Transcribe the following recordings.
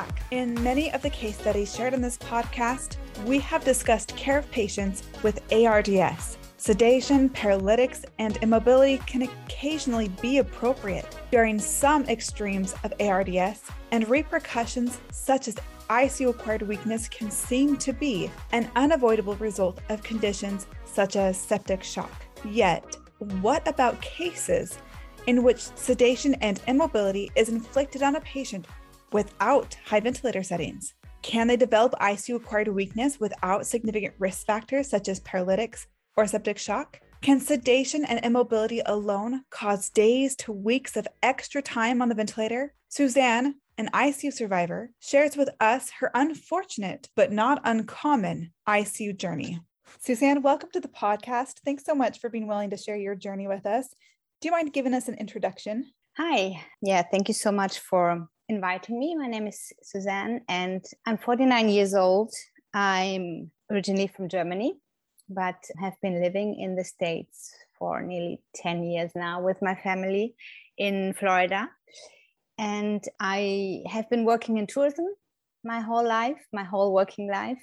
Back. In many of the case studies shared in this podcast, we have discussed care of patients with ARDS. Sedation, paralytics, and immobility can occasionally be appropriate during some extremes of ARDS, and repercussions such as ICU acquired weakness can seem to be an unavoidable result of conditions such as septic shock. Yet, what about cases in which sedation and immobility is inflicted on a patient without high ventilator settings? Can they develop ICU acquired weakness without significant risk factors such as paralytics or septic shock? Can sedation and immobility alone cause days to weeks of extra time on the ventilator? Susanne, an ICU survivor, shares with us her unfortunate but not uncommon ICU journey. Susanne, welcome to the podcast. Thanks so much for being willing to share your journey with us. Do you mind giving us an introduction? Hi. Yeah, thank you so much for inviting me. My name is Susanne, and I'm 49 years old. I'm originally from Germany, but have been living in the States for nearly 10 years now with my family in Florida. And I have been working in tourism my whole life, my whole working life.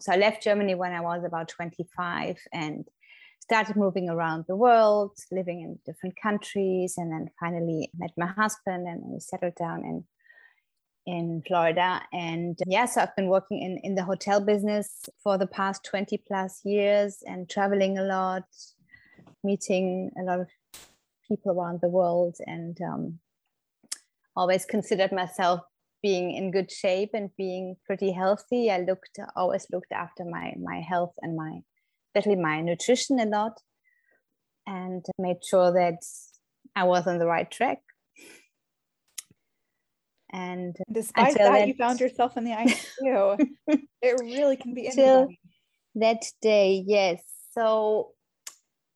So I left Germany when I was about 25 and started moving around the world, living in different countries, and then finally met my husband and we settled down in in Florida. And yeah, so I've been working in, in the hotel business for the past 20 plus years and traveling a lot, meeting a lot of people around the world, and um, always considered myself being in good shape and being pretty healthy. I looked always looked after my my health and my especially my nutrition a lot and made sure that I was on the right track and despite that, that, you found yourself in the ICU. it really can be anybody. That day, yes. So,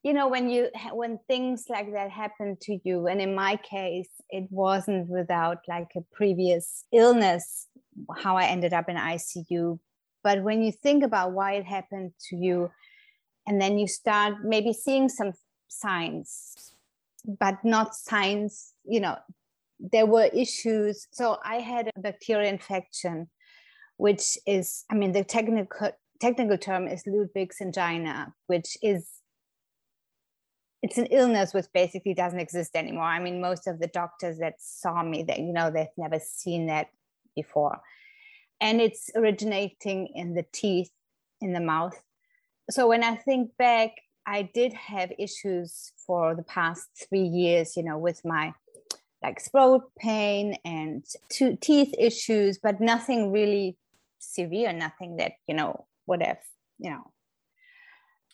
you know, when you when things like that happen to you, and in my case, it wasn't without like a previous illness how I ended up in ICU. But when you think about why it happened to you, and then you start maybe seeing some signs, but not signs, you know, there were issues. So I had a bacterial infection, which is, I mean, the technical technical term is Ludwig's angina, which is it's an illness which basically doesn't exist anymore. I mean, most of the doctors that saw me, that you know, they've never seen that before, and it's originating in the teeth, in the mouth. So when I think back, I did have issues for the past three years, you know, with my like throat pain and two teeth issues, but nothing really severe, nothing that, you know, would have, you know,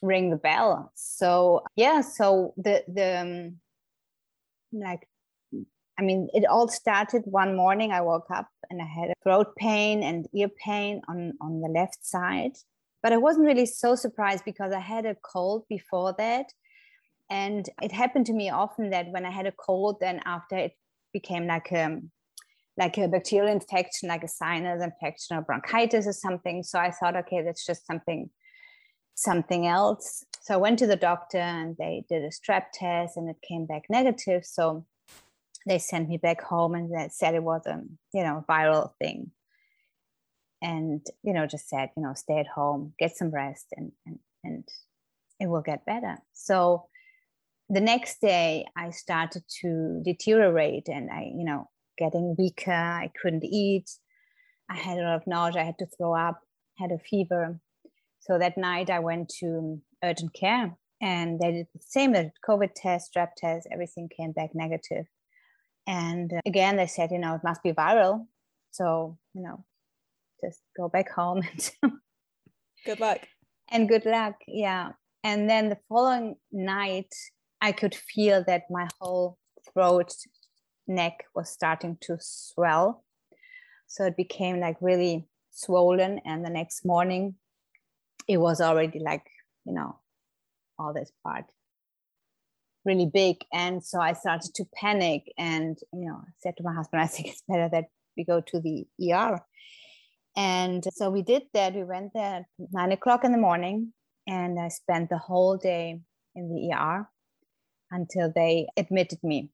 ring the bell. So yeah, so the the um, like I mean, it all started one morning. I woke up and I had a throat pain and ear pain on on the left side, but I wasn't really so surprised because I had a cold before that, and it happened to me often that when I had a cold, then after it became like a like a bacterial infection, like a sinus infection or bronchitis or something. So I thought, okay, that's just something something else. So I went to the doctor and they did a strep test and it came back negative. So they sent me back home and they said it was a you know viral thing. And you know, just said, you know, stay at home, get some rest and and, and it will get better. So the next day i started to deteriorate and i you know getting weaker. I couldn't eat. I had a lot of nausea. I had to throw up. Had a fever. So that night i went to urgent care and they did the same the covid test strep test everything came back negative. And uh, again they said you know it must be viral. So, you know, just go back home and good luck. And good luck. Yeah. And then the following night, I could feel that my whole throat, neck was starting to swell. So it became like really swollen. And the next morning, it was already like, you know, all this part really big. And so I started to panic and, you know, said to my husband, I think it's better that we go to the ER. And so we did that. We went there at nine o'clock in the morning and I spent the whole day in the ER until they admitted me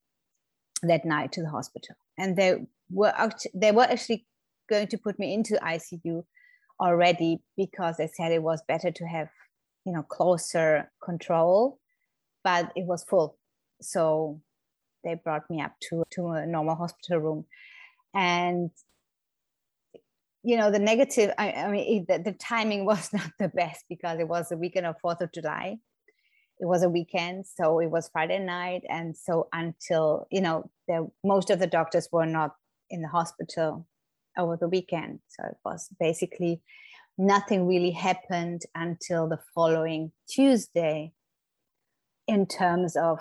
that night to the hospital. And they were actually, they were actually going to put me into ICU already because they said it was better to have, you know, closer control, but it was full. So they brought me up to, to a normal hospital room. And you know the negative i, I mean the, the, timing was not the best because it was the weekend of fourth of july it was a weekend so it was friday night and so until you know the most of the doctors were not in the hospital over the weekend. So it was basically nothing really happened until the following tuesday in terms of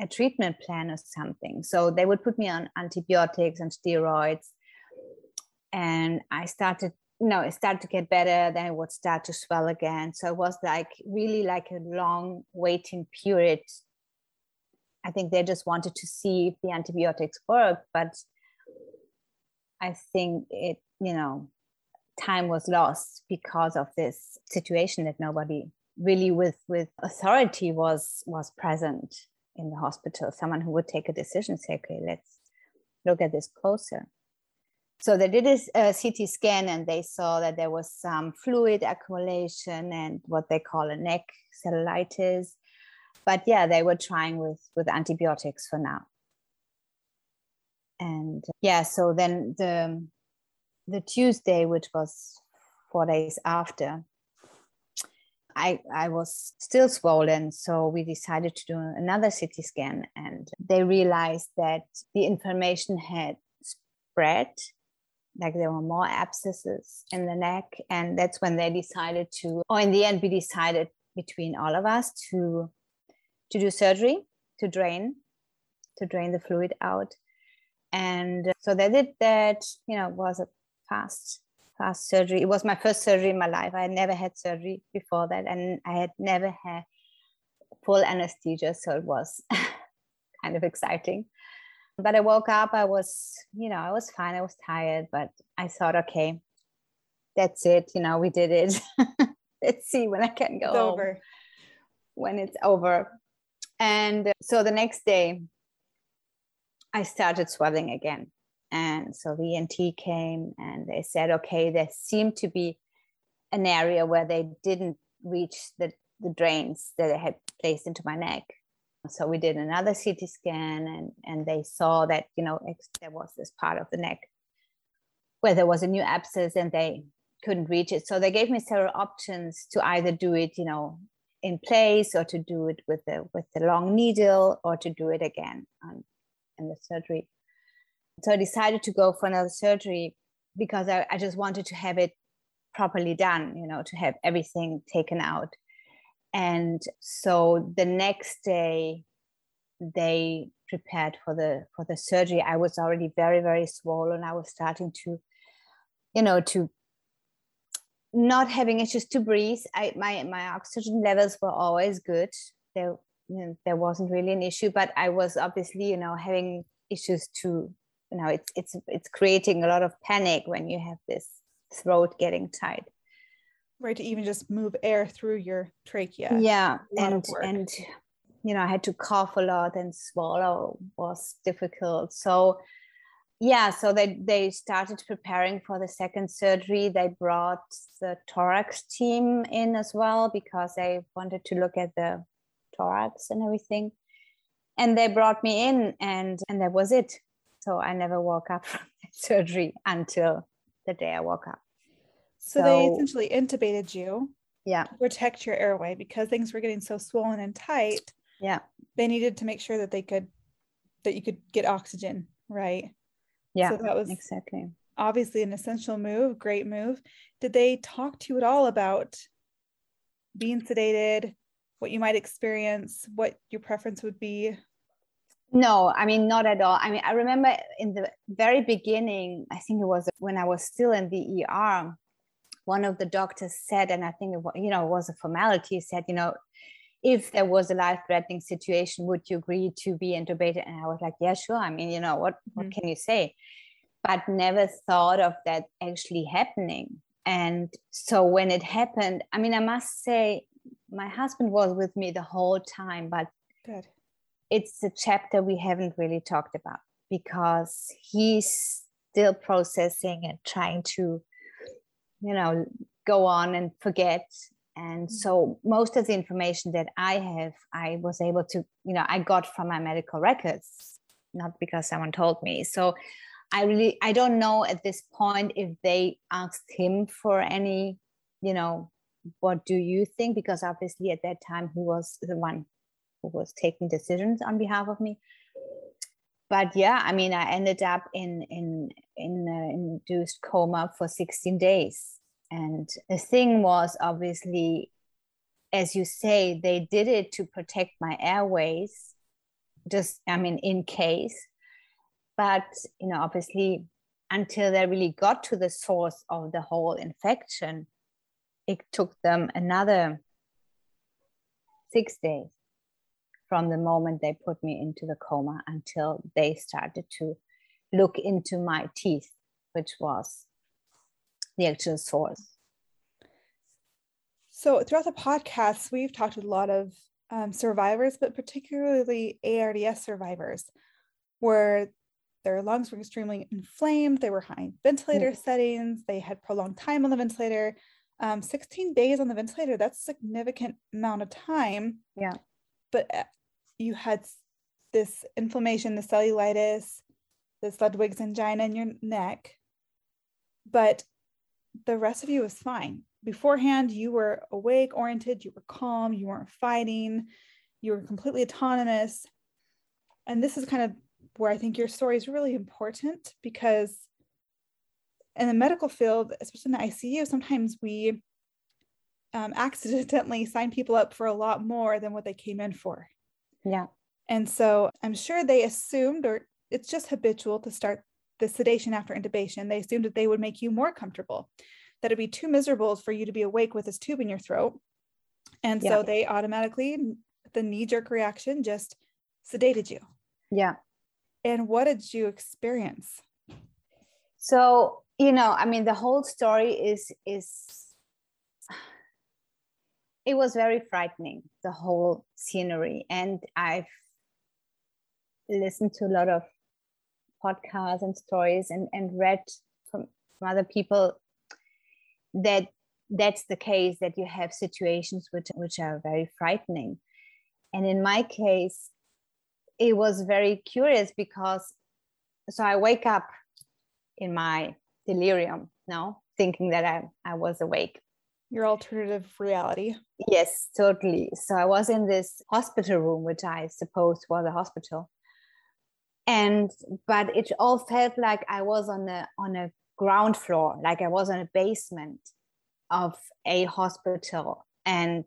a treatment plan or something. So they would put me on antibiotics and steroids and I started, know, it started to get better. Then it would start to swell again. So it was like really like a long waiting period. I think they just wanted to see if the antibiotics work, but I think it, you know, time was lost because of this situation that nobody really with with authority was was present in the hospital someone who would take a decision say okay let's look at this closer so they did a CT scan and they saw that there was some fluid accumulation and what they call a neck cellulitis. But yeah, they were trying with, with antibiotics for now. And uh, yeah, so then the, the Tuesday, which was four days after, I, I was still swollen. So we decided to do another CT scan and they realized that the inflammation had spread like there were more abscesses in the neck and that's when they decided to or in the end we decided between all of us to to do surgery to drain to drain the fluid out. And so they did that you know was a fast fast surgery. It was my first surgery in my life. I had never had surgery before that and i had never had full anesthesia so it was kind of exciting but I woke up, I was, you know, I was fine. I was tired, but I thought, okay, that's it. You know, we did it. Let's see when I can go it's over. When it's over. And so the next day, I started swelling again. And so the ENT came and they said, okay, there seemed to be an area where they didn't reach the, the drains that I had placed into my neck so we did another CT scan and, and they saw that, you know, there was this part of the neck where there was a new abscess and they couldn't reach it. So they gave me several options to either do it, you know, in place or to do it with the with the long needle or to do it again on, in the surgery. So I decided to go for another surgery because I, I just wanted to have it properly done, you know, to have everything taken out and so the next day they prepared for the for the surgery. I was already very very swollen. I was starting to you know to not having issues to breathe. I, my my oxygen levels were always good. There you know, there wasn't really an issue but i was obviously you know having issues to you know it's it's it's creating a lot of panic when you have this throat getting tight right to even just move air through your trachea. Yeah and and you know i had to cough a lot and swallow was difficult. So yeah so they they started preparing for the second surgery. They brought the thorax team in as well because they wanted to look at the thorax and everything. And they brought me in and and that was it. So i never woke up from that surgery until the day i woke up so, so they essentially intubated you. Yeah. protect your airway because things were getting so swollen and tight. Yeah. They needed to make sure that they could that you could get oxygen, right? Yeah. So that was exactly obviously an essential move, great move. Did they talk to you at all about being sedated, what you might experience, what your preference would be? No, I mean, not at all. I mean, I remember in the very beginning, I think it was when I was still in the ER, one of the doctors said, and I think it was, you know, it was a formality, he said, you know, if there was a life threatening situation, would you agree to be intubated? And I was like, yeah, sure. I mean, you know, what, what mm-hmm. can you say? But never thought of that actually happening. And so when it happened, I mean, I must say, my husband was with me the whole time, but Good. it's a chapter we haven't really talked about because he's still processing and trying to, you know, go on and forget. And mm-hmm. so most of the information that i have i was able to you know i got from my medical records not because someone told me. So i really i don't know at this point if they asked him for any you know what do you think? Because obviously at that time he was the one who was taking decisions on behalf of me. But yeah i mean i ended up in in in uh, induced coma for 16 days and the thing was obviously, as you say, they did it to protect my airways, just, I mean, in case. But, you know, obviously, until they really got to the source of the whole infection, it took them another six days from the moment they put me into the coma until they started to look into my teeth, which was the actual source. So, throughout the podcast, we've talked with a lot of um, survivors, but particularly ARDS survivors, where their lungs were extremely inflamed, they were high in ventilator mm-hmm. settings, they had prolonged time on the ventilator. Um, 16 days on the ventilator, that's a significant amount of time. Yeah. But uh, you had this inflammation, the cellulitis, this Ludwig's angina in your neck, but the rest of you was fine. Beforehand, you were awake, oriented, you were calm, you weren't fighting, you were completely autonomous. And this is kind of where I think your story is really important because in the medical field, especially in the ICU, sometimes we um, accidentally sign people up for a lot more than what they came in for. Yeah. And so I'm sure they assumed, or it's just habitual to start the sedation after intubation, they assumed that they would make you more comfortable, that it'd be too miserable for you to be awake with this tube in your throat. And yeah. so they automatically, the knee jerk reaction, just sedated you. Yeah. And what did you experience? So, you know, I mean, the whole story is, is, it was very frightening, the whole scenery. And I've listened to a lot of podcasts and stories and, and read from, from other people that that's the case that you have situations which which are very frightening. And in my case it was very curious because so i wake up in my delirium now thinking that i, I was awake. Your alternative reality. Yes totally. So i was in this hospital room which i suppose was a hospital and but it all felt like i was on a on a ground floor like i was on a basement of a hospital. And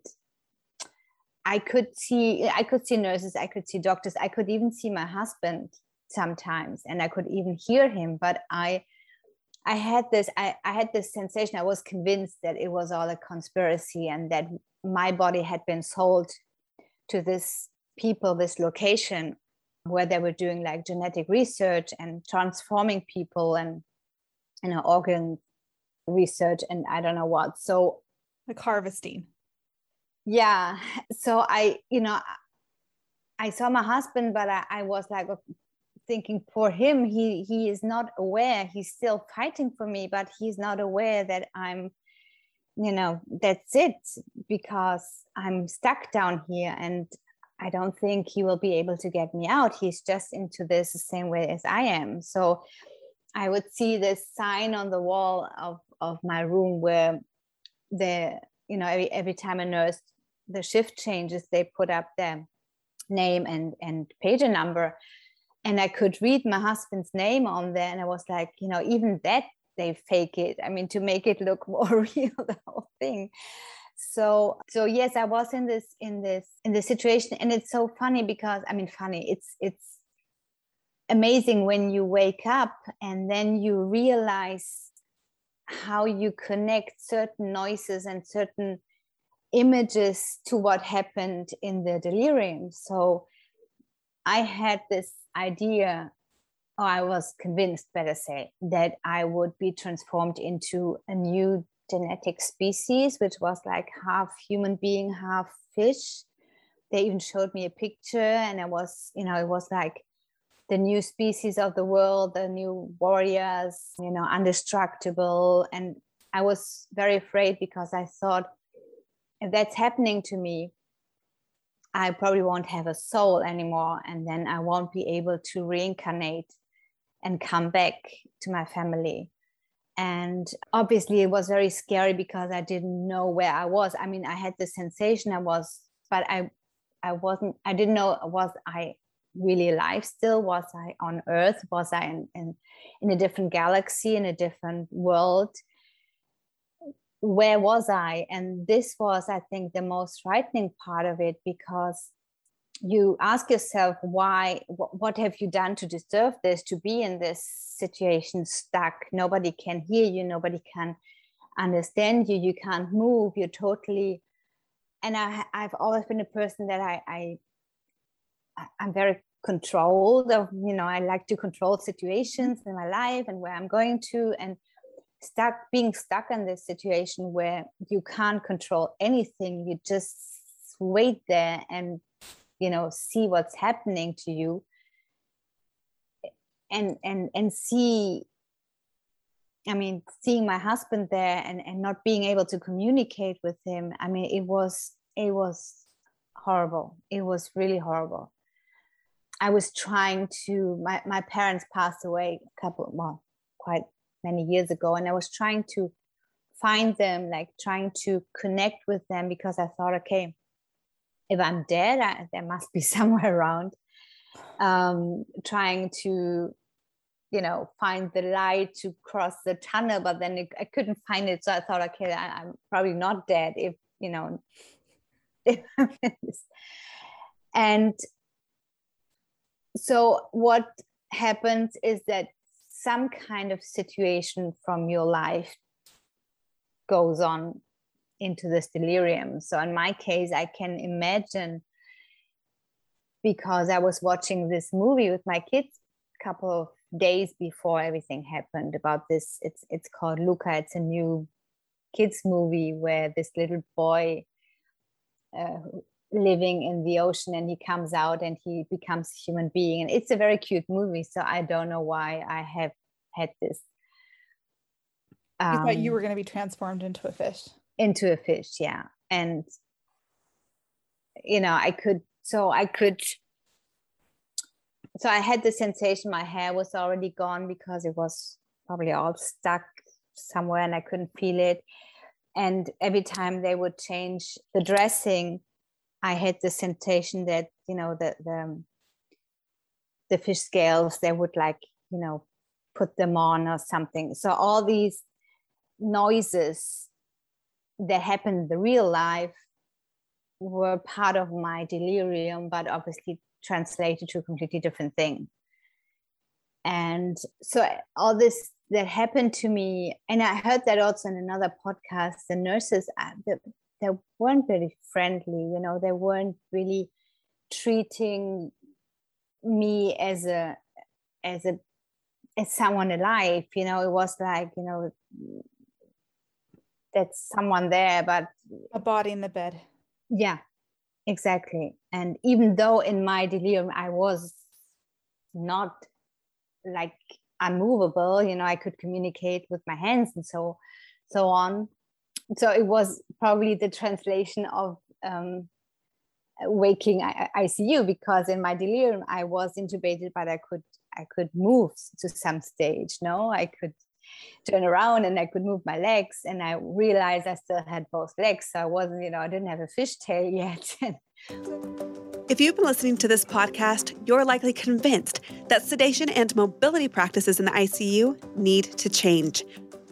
i could see i could see nurses i could see doctors i could even see my husband sometimes and i could even hear him. But i i had this I, I had this sensation i was convinced that it was all a conspiracy and that my body had been sold to this people this location where they were doing like genetic research and transforming people and you know organ research and I don't know what. So like harvesting. Yeah. So I, you know, I saw my husband, but I, I was like thinking for him, he he is not aware. He's still fighting for me, but he's not aware that I'm, you know, that's it because I'm stuck down here and I don't think he will be able to get me out. He's just into this the same way as I am. So I would see this sign on the wall of, of my room where the, you know, every, every time a nurse, the shift changes, they put up their name and, and pager number. And I could read my husband's name on there. And I was like, you know, even that they fake it i mean to make it look more real the whole thing so so yes i was in this in this in this situation. And it's so funny because i mean funny it's it's amazing when you wake up and then you realize how you connect certain noises and certain images to what happened in the delirium. So i had this idea or i was convinced better say that i would be transformed into a new genetic species which was like half human being half fish they even showed me a picture and it was you know it was like the new species of the world, the new warriors, you know, indestructible. And I was very afraid because I thought, if that's happening to me, I probably won't have a soul anymore. And then I won't be able to reincarnate and come back to my family. And obviously, it was very scary because I didn't know where I was. I mean, I had the sensation I was, but I, I wasn't. I didn't know was I really alive still? Was I on Earth? Was I in, in, in a different galaxy, in a different world? Where was I? And this was, I think, the most frightening part of it because you ask yourself, why, what have you done to deserve this, to be in this situation stuck? Nobody can hear you, nobody can understand you, you can't move, you're totally. And I, I've always been a person that I, I I'm very controlled of, you know, I like to control situations in my life and where I'm going to and stuck being stuck in this situation where you can't control anything, you just wait there and you know see what's happening to you and and and see I mean, seeing my husband there and, and not being able to communicate with him, I mean, it was it was horrible. It was really horrible. I was trying to, my, my parents passed away a couple, well, quite many years ago. And I was trying to find them, like trying to connect with them because I thought, okay, if I'm dead, I, there must be somewhere around. Um, trying to, you know, find the light to cross the tunnel, but then it, I couldn't find it. So I thought, okay, I, I'm probably not dead if, you know, and so what happens is that some kind of situation from your life goes on into this delirium. So in my case i can imagine because i was watching this movie with my kids a couple of days before everything happened about this. It's it's called luca. It's a new kids movie where this little boy uh, living in the ocean and he comes out and he becomes a human being. And it's a very cute movie so i don't know why i have had this. Um, you thought you um, were going to be transformed into a fish into a fish yeah and you know i could so i could so i had the sensation my hair was already gone because it was probably all stuck somewhere and i couldn't feel it and every time they would change the dressing I had the sensation that you know the the um, the fish scales they would like you know put them on or something. So all these noises that happened in the real life were part of my delirium, but obviously translated to a completely different thing. And so all this that happened to me, and I heard that also in another podcast. The nurses, uh, the, they weren't very friendly you know they weren't really treating me as a as a as someone alive you know it was like you know that's someone there but a body in the bed. Yeah exactly. And even though in my delirium i was not like unmovable you know i could communicate with my hands and so so on. So it was probably the translation of um, waking ICU because in my delirium I was intubated, but I could I could move to some stage. No, I could turn around and I could move my legs, and I realized I still had both legs, so I wasn't, you know, I didn't have a fishtail yet. If you've been listening to this podcast, you're likely convinced that sedation and mobility practices in the ICU need to change.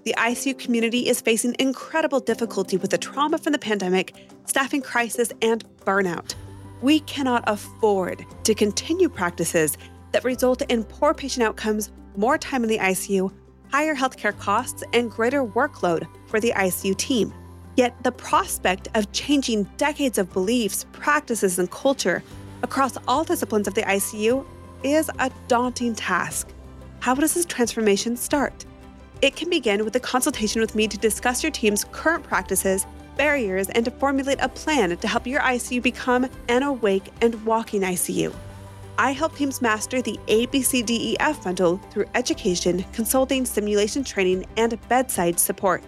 the ICU community is facing incredible difficulty with the trauma from the pandemic, staffing crisis, and burnout. We cannot afford to continue practices that result in poor patient outcomes, more time in the ICU, higher healthcare costs, and greater workload for the ICU team. Yet, the prospect of changing decades of beliefs, practices, and culture across all disciplines of the ICU is a daunting task. How does this transformation start? It can begin with a consultation with me to discuss your team's current practices, barriers, and to formulate a plan to help your ICU become an awake and walking ICU. I help teams master the ABCDEF bundle through education, consulting, simulation training, and bedside support.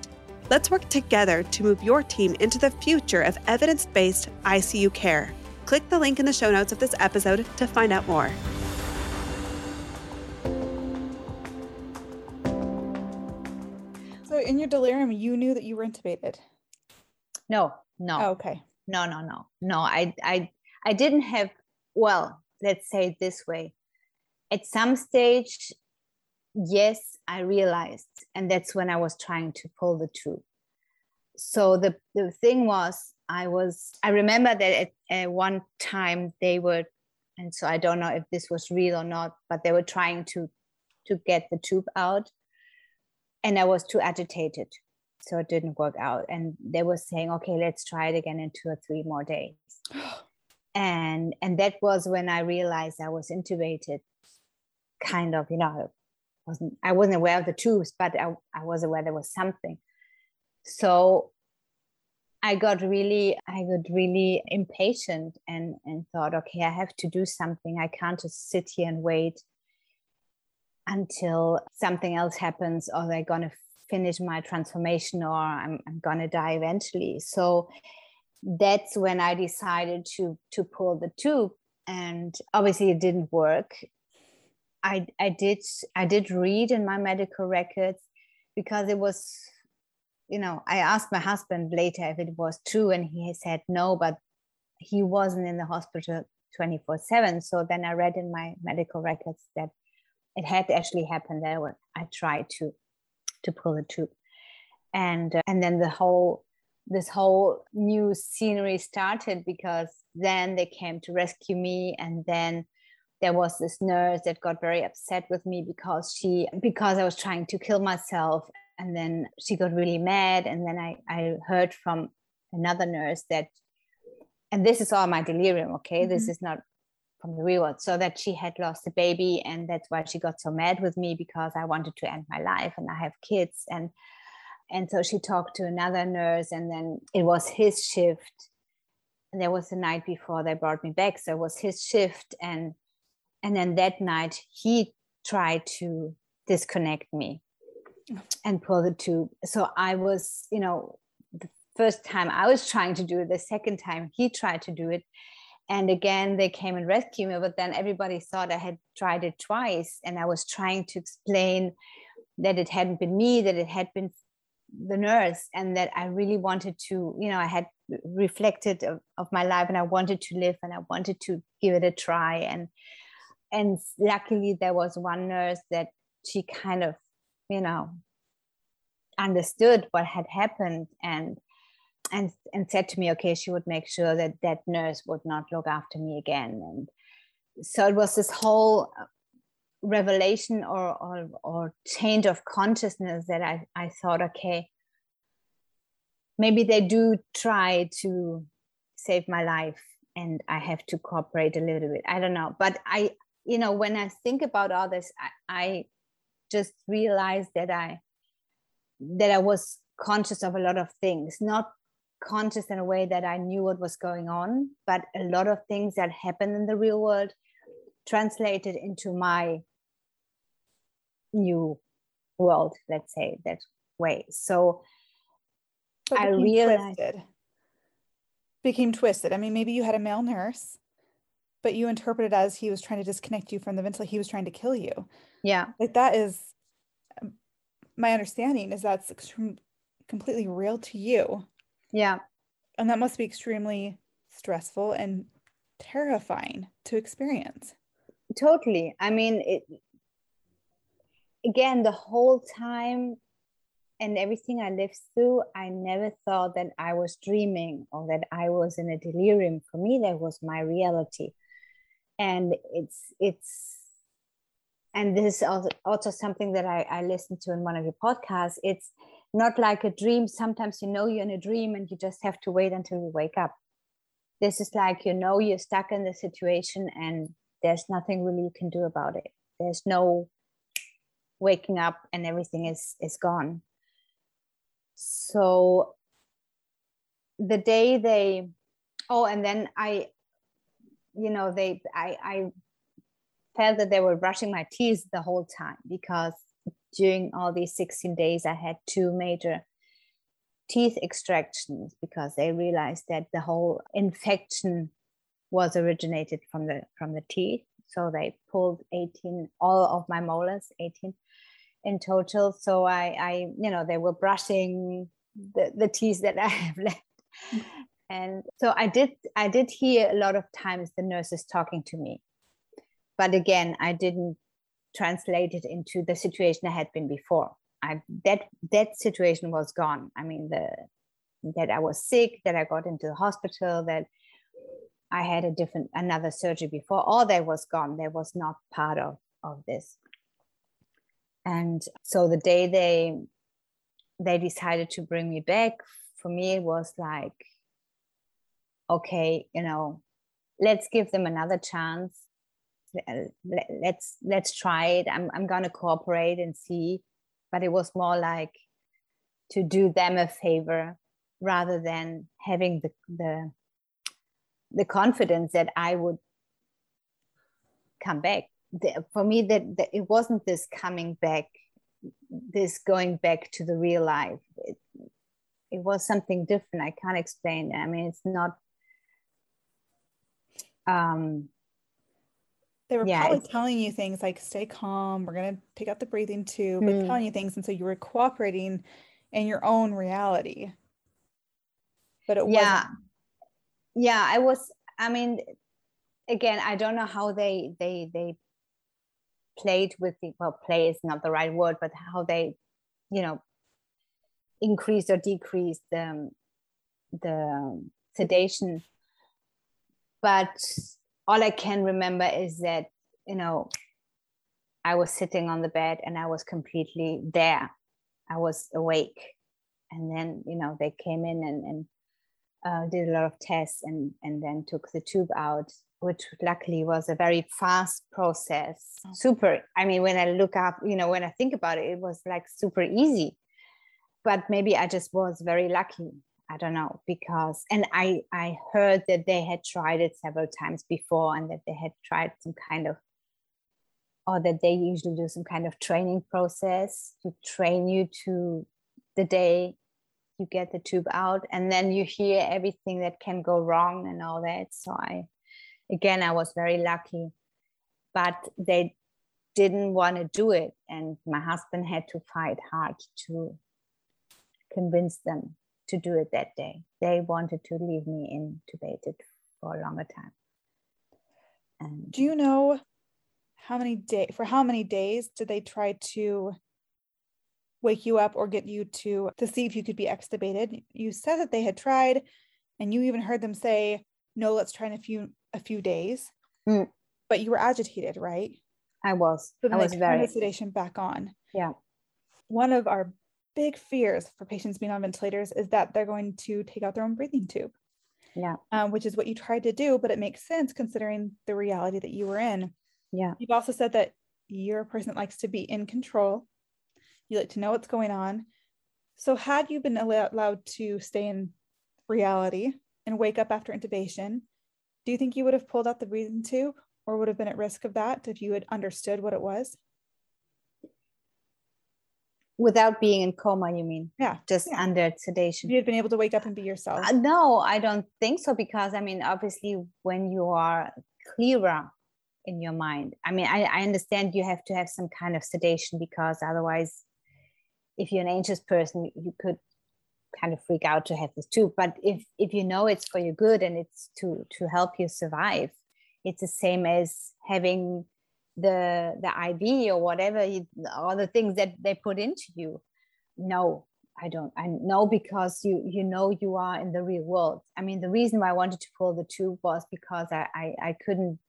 Let's work together to move your team into the future of evidence based ICU care. Click the link in the show notes of this episode to find out more. So, in your delirium, you knew that you were intubated. No, no. Oh, okay. No, no, no, no. I, I, I didn't have. Well, let's say it this way. At some stage, yes, I realized, and that's when I was trying to pull the tube. So the the thing was, I was. I remember that at, at one time they were, and so I don't know if this was real or not, but they were trying to to get the tube out and I was too agitated. So it didn't work out. And they were saying, okay, let's try it again in two or three more days. Oh and and that was when I realized I was intubated, kind of, you know, I wasn't I wasn't aware of the tubes, but I, I was aware there was something. So I got really, I got really impatient and and thought, okay, I have to do something. I can't just sit here and wait until something else happens or they're going to finish my transformation or I'm, I'm going to die eventually. So that's when I decided to to pull the tube. And obviously it didn't work. I I did I did read in my medical records because it was you know I asked my husband later if it was true and he said no but he wasn't in the hospital 24 7 so then I read in my medical records that it had actually happened when I tried to to pull the tube, and uh, and then the whole this whole new scenery started because then they came to rescue me, and then there was this nurse that got very upset with me because she because I was trying to kill myself, and then she got really mad, and then I I heard from another nurse that and this is all my delirium okay mm-hmm. this is not from the real world so that she had lost a baby and that's why she got so mad with me because i wanted to end my life and i have kids and and so she talked to another nurse and then it was his shift. And there was the night before they brought me back. So it was his shift and and then that night he tried to disconnect me and pull the tube so i was you know the first time i was trying to do it the second time he tried to do it. And again they came and rescued me but then everybody thought i had tried it twice. And i was trying to explain that it hadn't been me that it had been the nurse and that i really wanted to you know i had reflected of, of my life and i wanted to live and i wanted to give it a try. And and luckily there was one nurse that she kind of you know understood what had happened and and and said to me okay she would make sure that that nurse would not look after me again. And so it was this whole revelation or or, or change of consciousness that I, I thought okay maybe they do try to save my life and i have to cooperate a little bit. I don't know. But i you know when i think about all this i, I just realized that i that i was conscious of a lot of things not conscious in a way that I knew what was going on, but a lot of things that happened in the real world translated into my new world, let's say that way. So I realized twisted. became twisted. I mean, maybe you had a male nurse, but you interpreted as he was trying to disconnect you from the ventilator. He was trying to kill you. Yeah, like that is my understanding is that's extreme, completely real to you. Yeah. And that must be extremely stressful and terrifying to experience. Totally. I mean, it again, the whole time, and everything I lived through, I never thought that I was dreaming or that I was in a delirium. For me, that was my reality. And it's, it's, and this is also, also something that I, I listened to in one of your podcasts. It's not like a dream. Sometimes you know you're in a dream and you just have to wait until you wake up. This is like, you know, you're stuck in the situation and there's nothing really you can do about it. There's no waking up and everything is is gone. So the day they oh and then i you know they i i felt that they were brushing my teeth the whole time because during all these 16 days i had two major teeth extractions because they realized that the whole infection was originated from the from the teeth so they pulled 18 all of my molars 18 in total. So I, I you know, they were brushing the, the teeth that I have left. And so I did, I did hear a lot of times the nurses talking to me. But again, I didn't translate it into the situation I had been before. I that that situation was gone. I mean, the that I was sick, that I got into the hospital, that I had a different another surgery before. All that was gone. That was not part of of this and so the day they they decided to bring me back for me it was like okay you know let's give them another chance let's let's try it i'm, I'm to cooperate and see but it was more like to do them a favor rather than having the the the confidence that i would come back the, for me that, that, it wasn't this coming back this going back to the real life it, it was something different i can't explain it. i mean it's not um they were yeah, probably telling you things like stay calm we're going to take out the breathing tube mm. telling you things and so you were cooperating in your own reality but it yeah wasn't. Yeah i was i mean again i don't know how they they they played with the well play is not the right word but how they you know increase or decrease the the sedation. But all i can remember is that you know i was sitting on the bed and i was completely there. I was awake. And then you know they came in and, and uh, did a lot of tests and and then took the tube out which luckily was a very fast process. Oh. Super. I mean, when I look up, you know, when I think about it, it was like super easy. But maybe I just was very lucky. I don't know because, and I I heard that they had tried it several times before, and that they had tried some kind of, or that they usually do some kind of training process to train you to the day you get the tube out, and then you hear everything that can go wrong and all that. So I again, I was very lucky, but they didn't want to do it. And my husband had to fight hard to convince them to do it that day. They wanted to leave me intubated for a longer time. And do you know how many day for how many days did they try to wake you up or get you to to see if you could be extubated? You said that they had tried and you even heard them say, no, let's try in a few a few days. Mm. But you were agitated, right? I was. So I was very sedation back on. Yeah. One of our big fears for patients being on ventilators is that they're going to take out their own breathing tube. Yeah. Um, which is what you tried to do, but it makes sense considering the reality that you were in. Yeah. You've also said that you're a person that likes to be in control. You like to know what's going on. So, had you been allowed to stay in reality and wake up after intubation, do you think you would have pulled out the breathing tube or would have been at risk of that if you had understood what it was? Without being in coma, you mean? Yeah. Just yeah. under sedation. You had been able to wake up and be yourself. Uh, no, I don't think so because I mean, obviously, when you are clearer in your mind, I mean, I, I understand you have to have some kind of sedation because otherwise, if you're an anxious person, you could kind of freak out to have this too but if if you know it's for your good and it's to to help you survive it's the same as having the the iv or whatever you, all the things that they put into you no I don't I know because you you know you are in the real world. I mean the reason why I wanted to pull the tube was because I I, I couldn't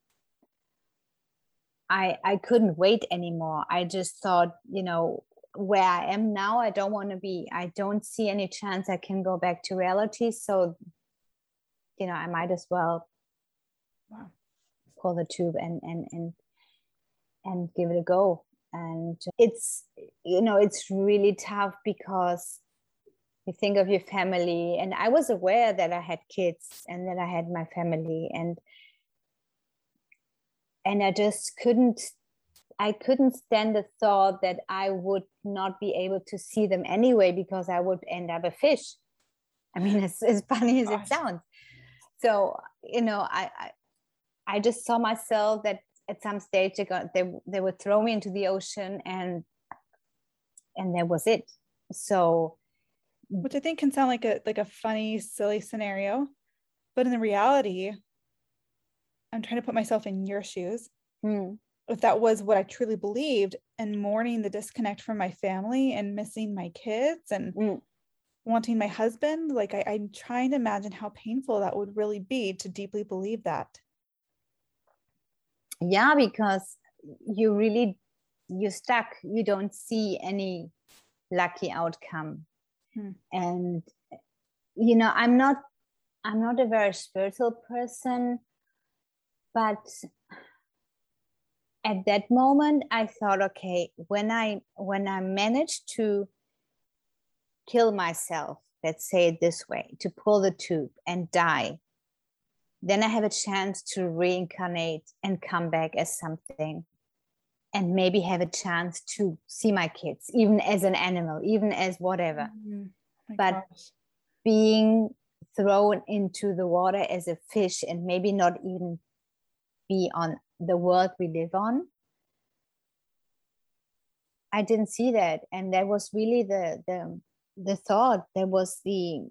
I I couldn't wait anymore. I just thought, you know, where I am now, I don't want to be. I don't see any chance I can go back to reality. So, you know, I might as well wow. pull the tube and and and and give it a go and it's you know it's really tough because you think of your family and i was aware that i had kids and that i had my family and and i just couldn't i couldn't stand the thought that i would not be able to see them anyway because i would end up a fish. I mean as, as funny as it sounds. So you know I, I i just saw myself that at some stage they got they they would throw me into the ocean and and that was it. So which i think can sound like a like a funny silly scenario but in the reality i'm trying to put myself in your shoes. Mm. If that was what i truly believed and mourning the disconnect from my family and missing my kids and mm. wanting my husband like I, i'm trying to imagine how painful that would really be to deeply believe that yeah because you really you're stuck you don't see any lucky outcome hmm. and you know i'm not i'm not a very spiritual person but at that moment i thought okay when i when i managed to kill myself let's say it this way to pull the tube and die then I have a chance to reincarnate and come back as something and maybe have a chance to see my kids, even as an animal, even as whatever. Mm-hmm. But gosh. being thrown into the water as a fish and maybe not even be on the world we live on. I didn't see that. And that was really the the the thought. That was the,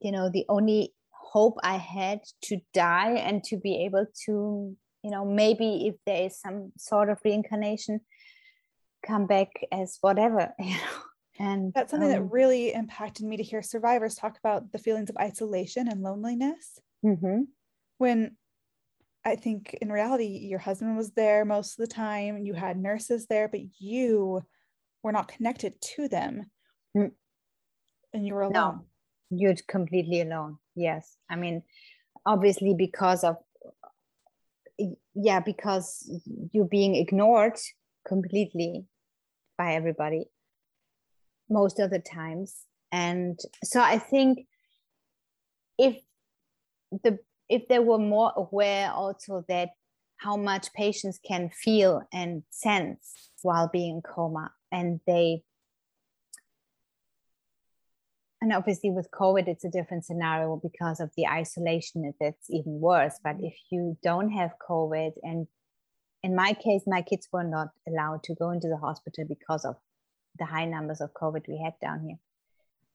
you know, the only hope I had to die and to be able to, you know, maybe if there is some sort of reincarnation, come back as whatever, you know. And that's something um, that really impacted me to hear survivors talk about the feelings of isolation and loneliness. Mm-hmm. When I think in reality, your husband was there most of the time, you had nurses there, but you were not connected to them. Mm. And you were alone. No, you're completely alone yes i mean obviously because of yeah because you're being ignored completely by everybody most of the times and so i think if the if they were more aware also that how much patients can feel and sense while being in coma and they and obviously with covid it's a different scenario because of the isolation that's even worse. But if you don't have covid and in my case my kids were not allowed to go into the hospital because of the high numbers of covid we had down here.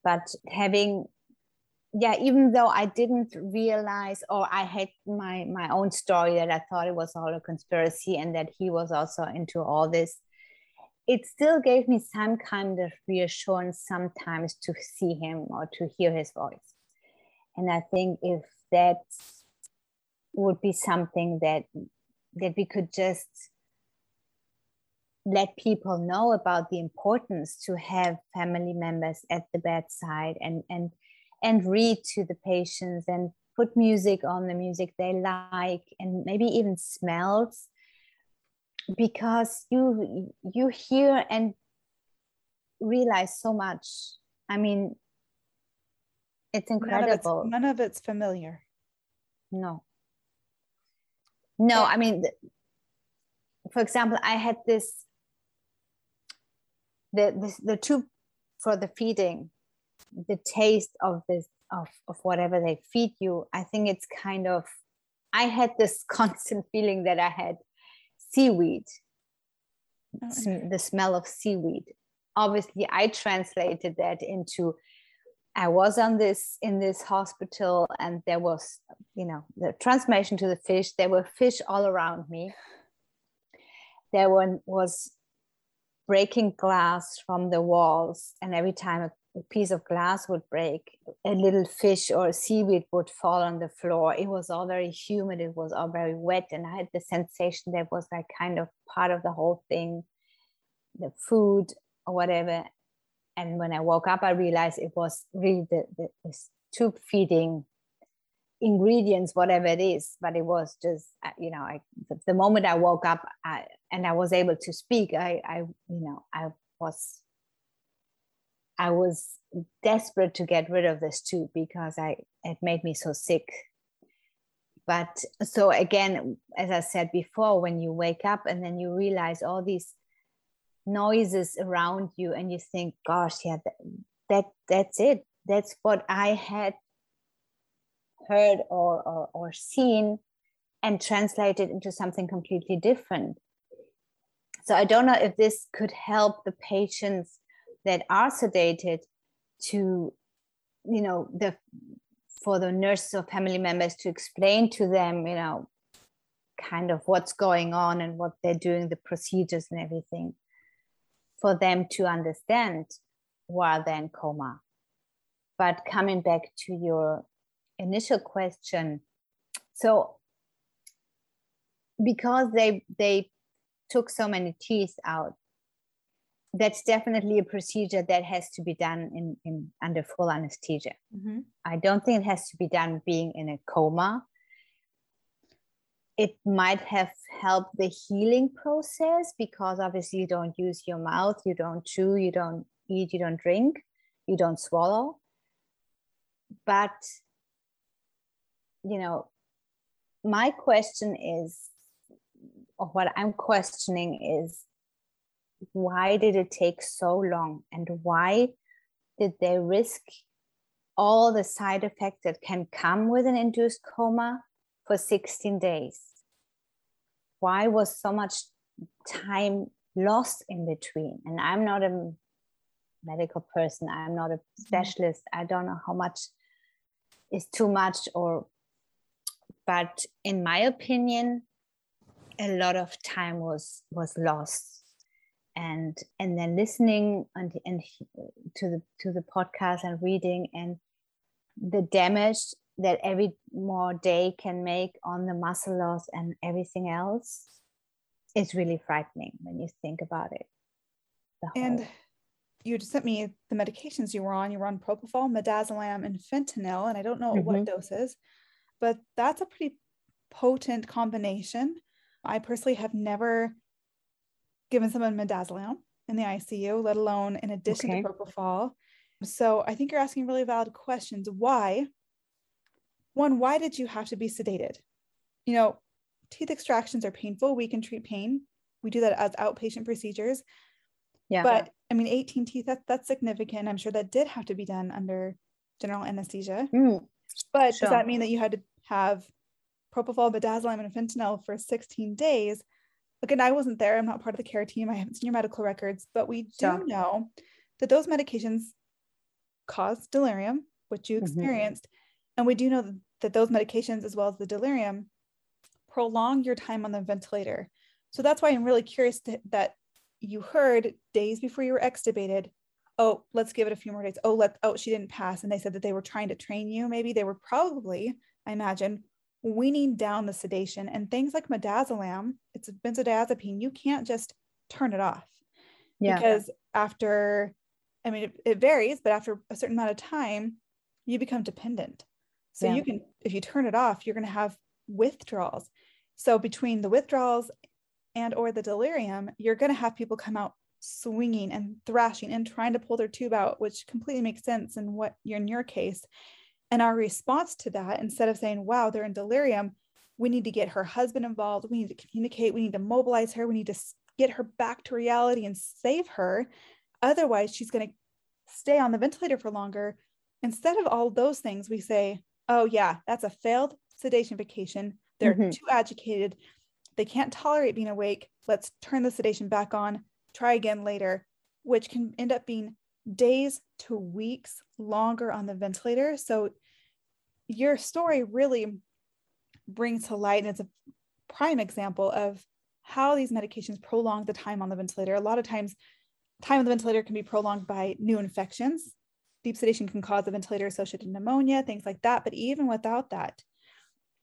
But having yeah even though i didn't realize or i had my my own story that i thought it was all a conspiracy and that he was also into all this it still gave me some kind of reassurance sometimes to see him or to hear his voice. And I think if that would be something that that we could just let people know about the importance to have family members at the bedside and and and read to the patients and put music on the music they like and maybe even smells. Because you you hear and realize so much. I mean it's incredible none of it's, none of it's familiar. No. No i mean for example i had this the this, the tube for the feeding the taste of this of, of whatever they feed you i think it's kind of i had this constant feeling that i had seaweed, oh, the smell of seaweed. Obviously, I translated that into I was on this in this hospital, and there was, you know, the transformation to the fish. There were fish all around me. There one was breaking glass from the walls, and every time a a piece of glass would break, a little fish or seaweed would fall on the floor. It was all very humid, it was all very wet, and I had the sensation that was like kind of part of the whole thing, the food or whatever. And when I woke up, I realized it was really the, the, the tube feeding ingredients, whatever it is. But it was just, uh, you know, I, the, the moment I woke up I, and I was able to speak, I, I, you know, I was I was desperate to get rid of this too because I it made me so sick. But so again, as I said before, when you wake up and then you realize all these noises around you and you think, gosh, yeah, that, that that's it. That's what I had heard or, or, or seen and translated into something completely different. So I don't know if this could help the patients that are sedated to you know the for the nurses or family members to explain to them you know kind of what's going on and what they're doing the procedures and everything for them to understand while they're in coma. But coming back to your initial question so because they they took so many teeth out that's definitely a procedure that has to be done in, in under full anesthesia. Mm-hmm. I don't think it has to be done being in a coma. It might have helped the healing process because obviously you don't use your mouth, you don't chew, you don't eat, you don't drink, you don't swallow. But, you know, my question is, or what I'm questioning is why did it take so long? And why did they risk all the side effects that can come with an induced coma for 16 days? Why was so much time lost in between? And i'm not a medical person. I'm not a mm-hmm. specialist. I don't know how much is too much or but in my opinion a lot of time was was lost and and then listening and, and to the to the podcast and reading and the damage that every more day can make on the muscle loss and everything else is really frightening when you think about it. And you just sent me the medications you were on. You were on propofol midazolam and fentanyl and i don't know mm-hmm. what doses but that's a pretty potent combination. I personally have never given someone midazolam in the ICU, let alone in addition okay. to propofol. So I think you're asking really valid questions. Why? One, why did you have to be sedated? You know, teeth extractions are painful. We can treat pain. We do that as outpatient procedures. Yeah. But I mean, 18 teeth, that, that's significant. I'm sure that did have to be done under general anesthesia. Mm, but sure. does that mean that you had to have propofol, midazolam, and fentanyl for 16 days? Again, I wasn't there. I'm not part of the care team. I haven't seen your medical records, but we do know that those medications cause delirium, which you mm-hmm. experienced. Mm-hmm. And we do know that those medications, as well as the delirium, prolong your time on the ventilator. So that's why I'm really curious to, that you heard days before you were extubated. Oh, let's give it a few more days. Oh, let oh she didn't pass, and they said that they were trying to train you. Maybe they were probably, I imagine, weaning down the sedation and things like midazolam it's a benzodiazepine you can't just turn it off yeah. because after i mean it, it, varies but after a certain amount of time you become dependent so yeah. you can if you turn it off you're going to have withdrawals so between the withdrawals and or the delirium you're going to have people come out swinging and thrashing and trying to pull their tube out which completely makes sense in what you're in your case and our response to that, instead of saying, wow, they're in delirium, we need to get her husband involved. We need to communicate. We need to mobilize her. We need to get her back to reality and save her. Otherwise, she's going to stay on the ventilator for longer. Instead of all those things, we say, oh, yeah, that's a failed sedation vacation. They're mm-hmm. too agitated. They can't tolerate being awake. Let's turn the sedation back on, try again later, which can end up being days to weeks longer on the ventilator. So your story really brings to light, and it's a prime example of how these medications prolong the time on the ventilator. A lot of times, time on the ventilator can be prolonged by new infections. deep sedation can cause a ventilator associated pneumonia, things like that. But even without that,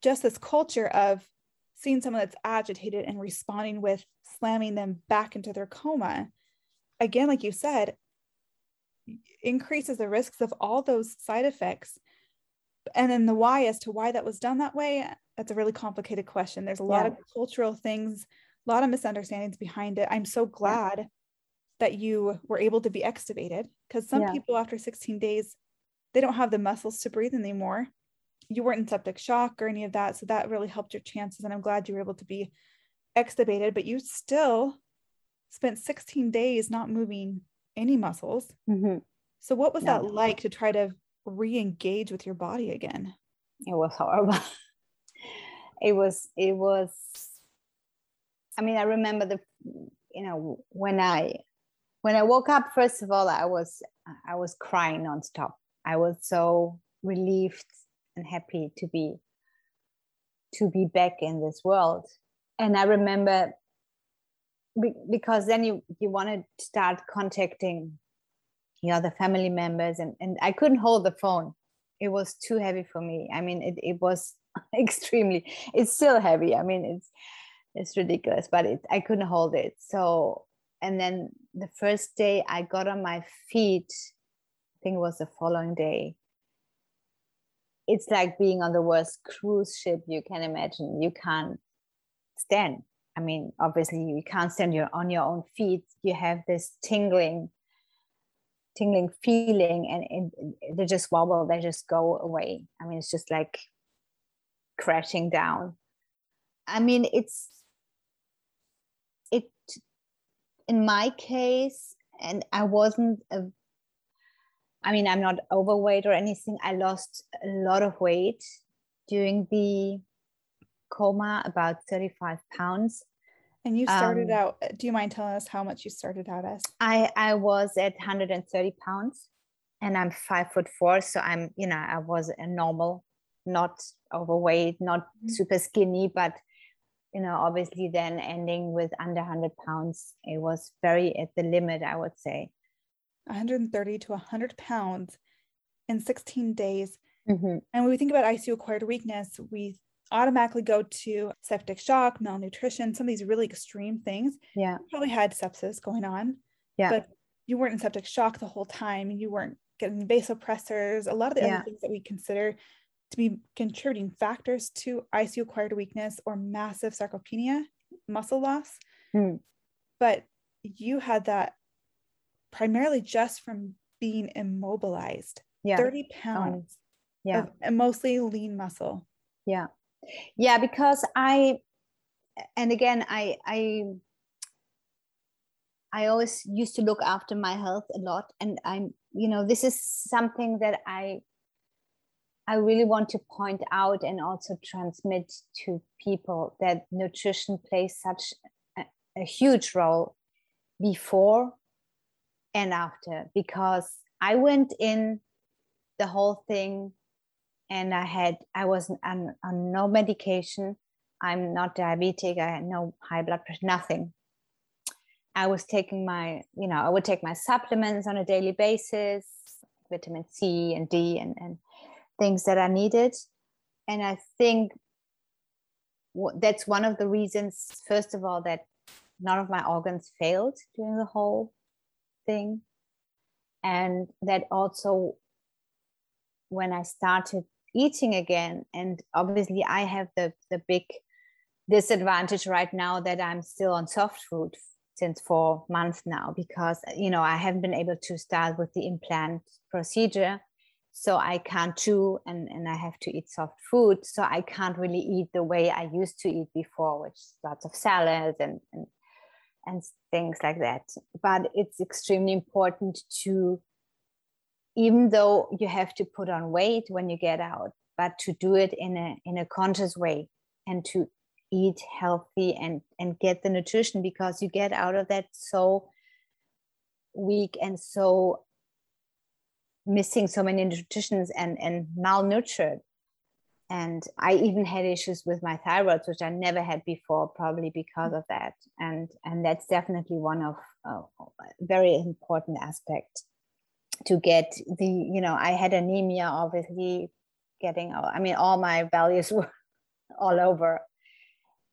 just this culture of seeing someone that's agitated and responding with slamming them back into their coma, again, like you said, increases the risks of all those side effects. And then the why as to why that was done that way, that's a really complicated question. There's a lot yeah. of cultural things, a lot of misunderstandings behind it. I'm so glad yeah. that you were able to be extubated because some yeah. people after 16 days, they don't have the muscles to breathe anymore. You weren't in septic shock or any of that. So that really helped your chances. And I'm glad you were able to be extubated, but you still spent 16 days not moving any muscles. Mm-hmm. So, what was no. that like to try to re engage with your body again? It was horrible. it was, it was, I mean, I remember the, you know, when I, when I woke up, first of all, I was, I was crying nonstop. I was so relieved and happy to be, to be back in this world. And I remember because then you you want to start contacting your other family members and and i couldn't hold the phone. It was too heavy for me. I mean it, it was extremely it's still heavy. I mean it's it's ridiculous but it i couldn't hold it. So and then the first day i got on my feet i think it was the following day. It's like being on the worst cruise ship you can imagine. You can't stand I mean, obviously you can't stand your on your own feet. You have this tingling, tingling feeling, and they just wobble. They just go away. I mean, it's just like crashing down. I mean, it's it in my case, and I wasn't a. I mean, I'm not overweight or anything. I lost a lot of weight during the coma, about 35 pounds. And you started um, out, do you mind telling us how much you started out as? I, I was at 130 pounds and I'm five foot four. So I'm, you know, I was a normal, not overweight, not mm-hmm. super skinny, but, you know, obviously then ending with under 100 pounds, it was very at the limit, I would say. 130 to 100 pounds in 16 days. Mm-hmm. And when we think about ICU acquired weakness, we automatically go to septic shock, malnutrition, some of these really extreme things. Yeah. You probably had sepsis going on. Yeah. But you weren't in septic shock the whole time. You weren't getting vasopressors, a lot of the yeah. other things that we consider to be contributing factors to ICU acquired weakness or massive sarcopenia, muscle loss. Mm. But you had that primarily just from being immobilized. Yeah. 30 pounds um, yeah. of mostly lean muscle. Yeah yeah because i and again i i i always used to look after my health a lot. And i'm you know this is something that i i really want to point out and also transmit to people that nutrition plays such a, a huge role before and after. Because i went in the whole thing and I had I was on, on no medication. I'm not diabetic. I had no high blood pressure, nothing. I was taking my, you know, I would take my supplements on a daily basis, vitamin C and D and, and things that I needed. And I think that's one of the reasons, first of all, that none of my organs failed during the whole thing. And that also, when I started eating again. And obviously i have the the big disadvantage right now that i'm still on soft food since four months now because you know i haven't been able to start with the implant procedure. So i can't chew and, and i have to eat soft food. So i can't really eat the way i used to eat before which lots of salads and, and and things like that. But it's extremely important to even though you have to put on weight when you get out but to do it in a in a conscious way and to eat healthy and and get the nutrition because you get out of that so weak and so missing so many nutritions and and malnourished. And i even had issues with my thyroid which i never had before probably because of that. And and that's definitely one of a very important aspect to get the you know i had anemia obviously getting i mean all my values were all over.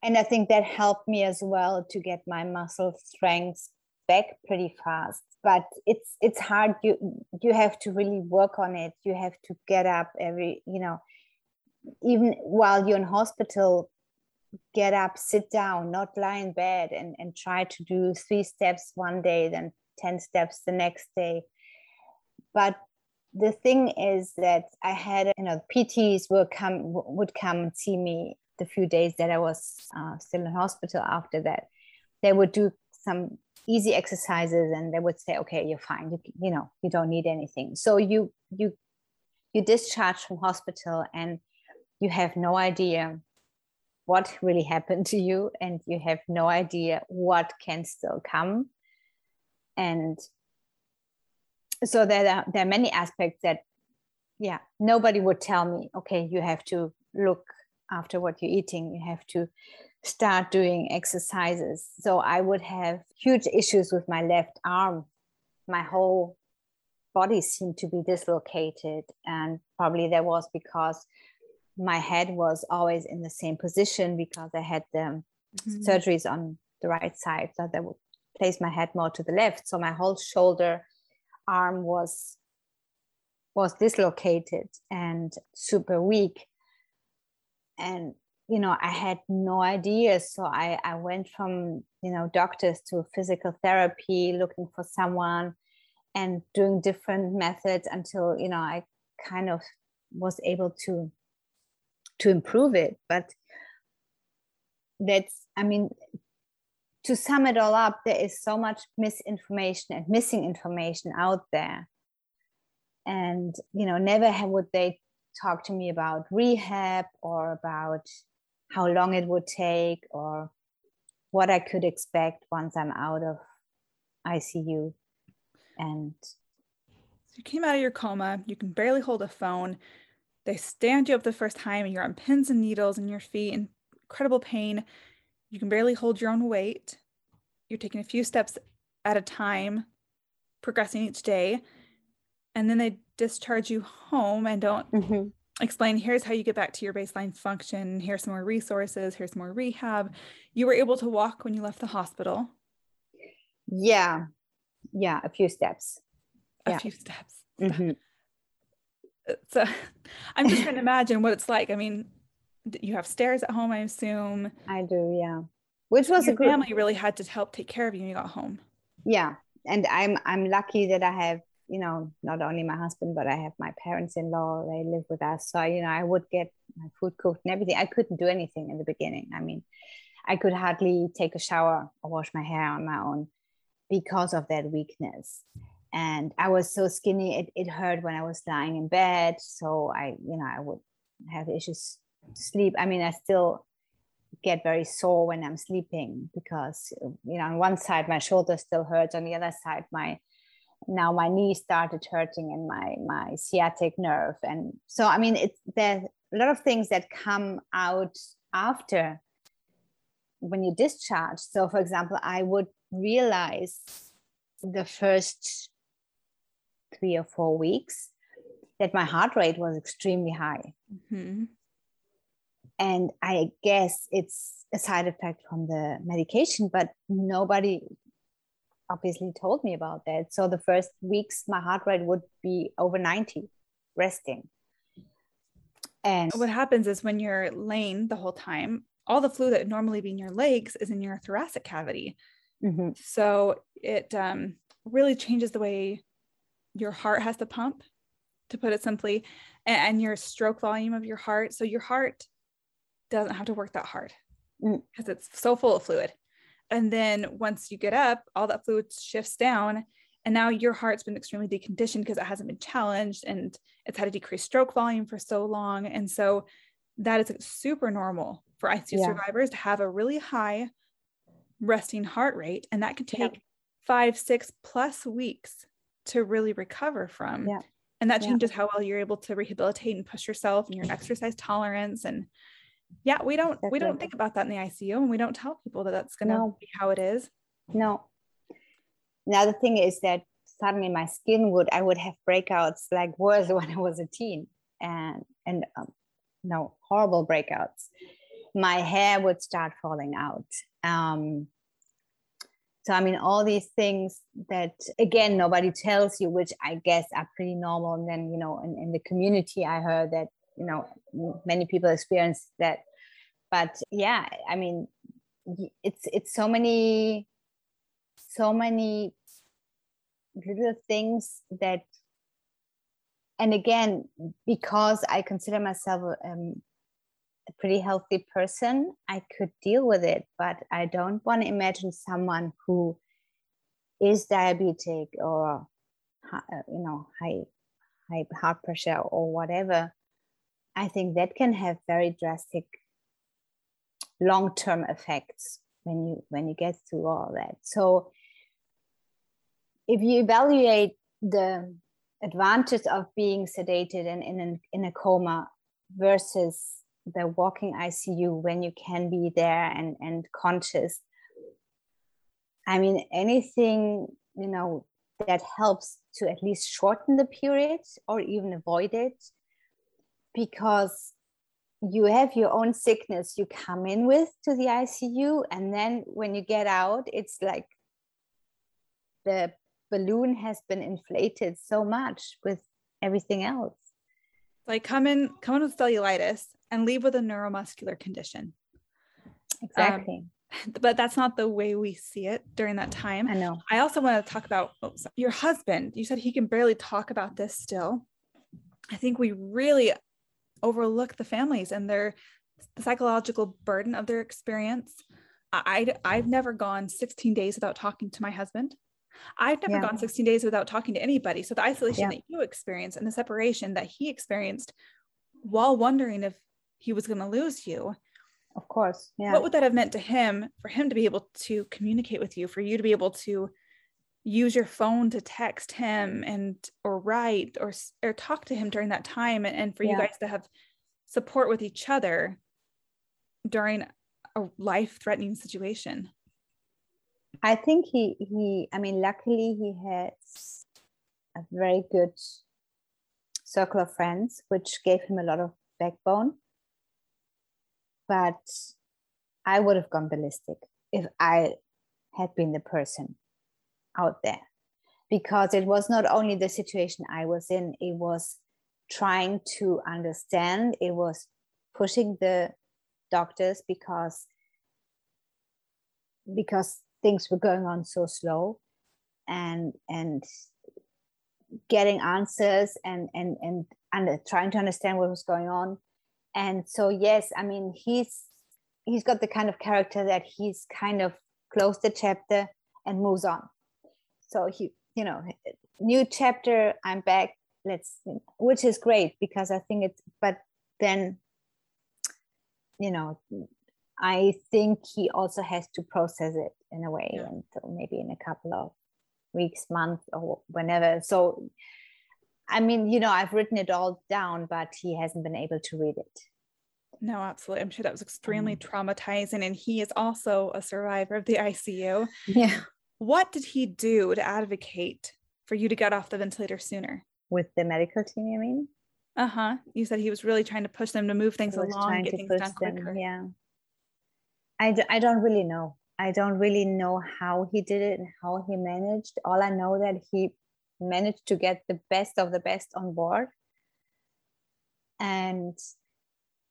And i think that helped me as well to get my muscle strength back pretty fast. But it's it's hard. You you have to really work on it. You have to get up every you know even while you're in hospital get up sit down not lie in bed and and try to do three steps one day then 10 steps the next day but the thing is that i had you know pts would come would come and see me the few days that i was uh, still in hospital after that. They would do some easy exercises and they would say okay you're fine. You, you know you don't need anything. So you you you discharge from hospital and you have no idea what really happened to you and you have no idea what can still come. And so there are, there are many aspects that yeah nobody would tell me okay you have to look after what you're eating. You have to start doing exercises. So i would have huge issues with my left arm. My whole body seemed to be dislocated and probably that was because my head was always in the same position because i had the mm-hmm. surgeries on the right side so that would place my head more to the left. So my whole shoulder arm was was dislocated and super weak. And you know i had no idea. So i i went from you know doctors to physical therapy looking for someone and doing different methods until you know i kind of was able to to improve it. But that's i mean to sum it all up, there is so much misinformation and missing information out there. And, you know, never would they talk to me about rehab or about how long it would take or what I could expect once I'm out of ICU. And so you came out of your coma, you can barely hold a phone. They stand you up the first time and you're on pins and needles in your feet, in incredible pain. You can barely hold your own weight. You're taking a few steps at a time, progressing each day. And then they discharge you home and don't mm-hmm. explain here's how you get back to your baseline function. Here's some more resources. Here's more rehab. You were able to walk when you left the hospital. Yeah. Yeah. A few steps. A yeah. few steps. Mm-hmm. So I'm just trying to imagine what it's like. I mean, you have stairs at home, I assume. I do, yeah. Which was Your a good family really had to help take care of you when you got home. Yeah. And I'm I'm lucky that I have, you know, not only my husband, but I have my parents-in-law. They live with us. So you know, I would get my food cooked and everything. I couldn't do anything in the beginning. I mean, I could hardly take a shower or wash my hair on my own because of that weakness and i was so skinny it, it hurt when i was lying in bed so i you know i would have issues sleep i mean i still get very sore when i'm sleeping because you know on one side my shoulder still hurts on the other side my now my knee started hurting and my my sciatic nerve. And so i mean it's there's a lot of things that come out after when you discharge. So for example i would realize the first three or four weeks that my heart rate was extremely high. Mm-hmm and i guess it's a side effect from the medication but nobody obviously told me about that. So the first weeks my heart rate would be over 90 resting. And what happens is when you're laying the whole time all the fluid that would normally be in your legs is in your thoracic cavity. Mm-hmm. so it um, really changes the way your heart has to pump to put it simply and, and your stroke volume of your heart. So your heart doesn't have to work that hard because mm. it's so full of fluid. And then once you get up, all that fluid shifts down. And now your heart's been extremely deconditioned because it hasn't been challenged and it's had a decreased stroke volume for so long. And so that is super normal for ICU yeah. survivors to have a really high resting heart rate. And that can take yeah. five, six plus weeks to really recover from. Yeah. And that changes how well you're able to rehabilitate and push yourself and your exercise tolerance and yeah we don't that's we don't think about that in the icu and we don't tell people that that's going to no. be how it is no now the thing is that suddenly my skin would I would have breakouts like worse when I was a teen and and um, no horrible breakouts. My hair would start falling out. Um, so I mean, all these things that again nobody tells you, which I guess are pretty normal. And then you know, in, in the community, I heard that you know many people experience that. But yeah, I mean, it's it's so many, so many little things that and again because i consider myself um, a pretty healthy person i could deal with it but i don't want to imagine someone who is diabetic or uh, you know high high heart pressure or whatever i think that can have very drastic long-term effects when you when you get through all that so if you evaluate the advantage of being sedated and in, in, in a coma versus the walking ICU when you can be there and, and conscious. I mean, anything, you know, that helps to at least shorten the period or even avoid it because you have your own sickness you come in with to the ICU. And then when you get out, it's like the balloon has been inflated so much with everything else. Like come in, come in with cellulitis and leave with a neuromuscular condition. Exactly. Um, but that's not the way we see it during that time. I know. I also want to talk about oh, your husband. You said he can barely talk about this still. I think we really overlook the families and their the psychological burden of their experience. I, I've never gone 16 days without talking to my husband. I've never yeah. gone 16 days without talking to anybody. So the isolation yeah. that you experienced and the separation that he experienced while wondering if he was going to lose you. Of course. Yeah. What would that have meant to him for him to be able to communicate with you, for you to be able to use your phone to text him and or write or or talk to him during that time and, and for yeah. you guys to have support with each other during a life threatening situation I think he he I mean luckily he has a very good circle of friends which gave him a lot of backbone. But I would have gone ballistic if I had been the person out there. Because it was not only the situation I was in, it was trying to understand, it was pushing the doctors because because things were going on so slow and and getting answers and and and and trying to understand what was going on. And so yes i mean he's he's got the kind of character that he's kind of closed the chapter and moves on so he you know new chapter i'm back let's which is great because i think it's but then you know I think he also has to process it in a way, yeah. and so maybe in a couple of weeks, months, or whenever. So, I mean, you know, I've written it all down, but he hasn't been able to read it. No, absolutely. I'm sure that was extremely mm. traumatizing. And he is also a survivor of the ICU. Yeah. What did he do to advocate for you to get off the ventilator sooner? With the medical team, you mean? Uh huh. You said he was really trying to push them to move things along, get things done quicker. Them, yeah. I, I don't really know. I don't really know how he did it and how he managed. All I know that he managed to get the best of the best on board. And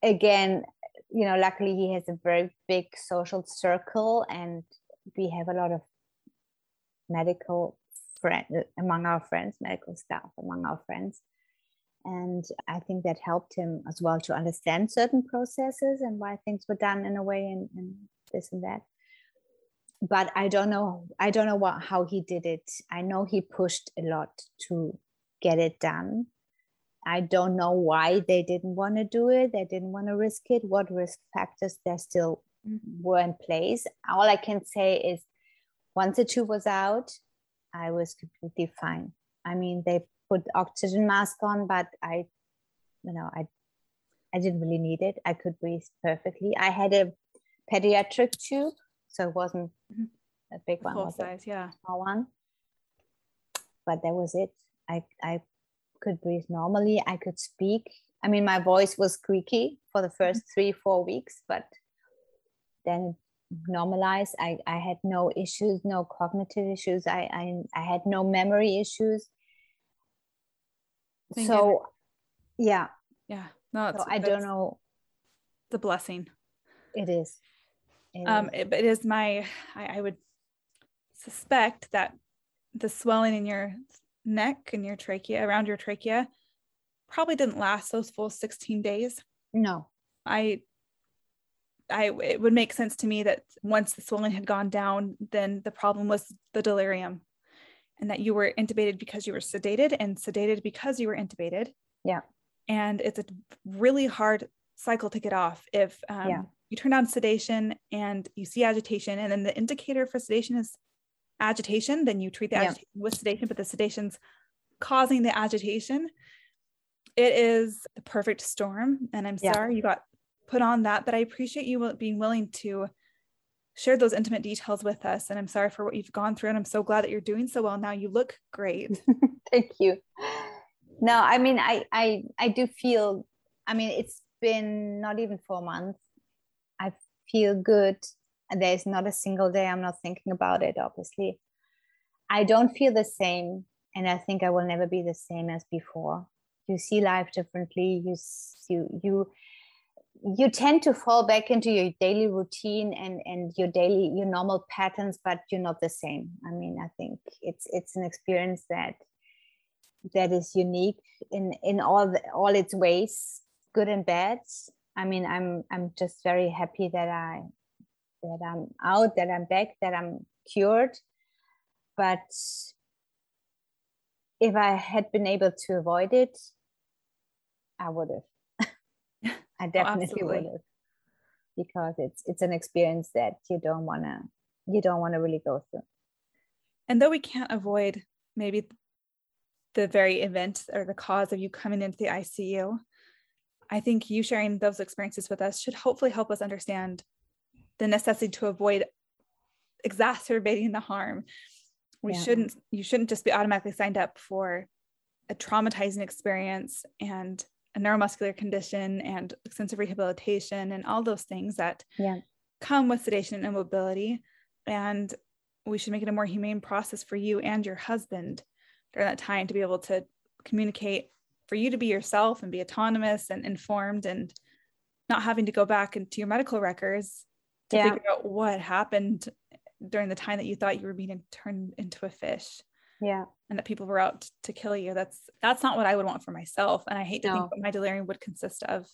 again, you know, luckily he has a very big social circle and we have a lot of medical friend among our friends, medical staff among our friends. And I think that helped him as well to understand certain processes and why things were done in a way and, and this and that. But I don't know. I don't know what how he did it. I know he pushed a lot to get it done. I don't know why they didn't want to do it. They didn't want to risk it. What risk factors there still were in place. All I can say is once the tube was out, I was completely fine. I mean, they put oxygen mask on, but I, you know, I, I didn't really need it. I could breathe perfectly. I had a pediatric tube, so it wasn't a big one. Full size, yeah, small one. but that was it. I I could breathe normally. I could speak. I mean, my voice was squeaky for the 1st mm-hmm. three four weeks, but then normalized. I I had no issues, no cognitive issues. I I, I had no memory issues. Thank so, you. yeah, yeah. No, so I don't know. The blessing. It is. It um, is. It, it is my. I, I would suspect that the swelling in your neck and your trachea around your trachea probably didn't last those full 16 days. No. I I it would make sense to me that once the swelling had gone down, then the problem was the delirium and that you were intubated because you were sedated and sedated because you were intubated. Yeah. And it's a really hard cycle to get off if um, yeah. you turn on sedation and you see agitation and then the indicator for sedation is agitation, then you treat the yeah. agitation with sedation, but the sedation's causing the agitation. It is the perfect storm. And I'm yeah. sorry you got put on that, but I appreciate you being willing to share those intimate details with us. And I'm sorry for what you've gone through. And I'm so glad that you're doing so well now. You look great. Thank you. No, I mean, I, I, I do feel, I mean, it's been not even four months. I feel good there's not a single day I'm not thinking about it, obviously. I don't feel the same. And I think I will never be the same as before. You see life differently. You, you, you, you tend to fall back into your daily routine and, and your daily, your normal patterns, but you're not the same. I mean, I think it's, it's an experience that, that is unique in, in all, the, all its ways, good and bad. I mean, I'm, I'm just very happy that I, that I'm out, that I'm back, that I'm cured. But if I had been able to avoid it, I would have. I oh, definitely oh, would have. Because it's it's an experience that you don't wanna you don't want to really go through. And though we can't avoid maybe the very event or the cause of you coming into the ICU, I think you sharing those experiences with us should hopefully help us understand the necessity to avoid exacerbating the harm we yeah. shouldn't you shouldn't just be automatically signed up for a traumatizing experience and a neuromuscular condition and extensive rehabilitation and all those things that yeah. come with sedation and immobility and we should make it a more humane process for you and your husband during that time to be able to communicate for you to be yourself and be autonomous and informed and not having to go back into your medical records to yeah. figure out what happened during the time that you thought you were being turned into a fish yeah and that people were out to kill you that's that's not what i would want for myself and i hate to no. think what my delirium would consist of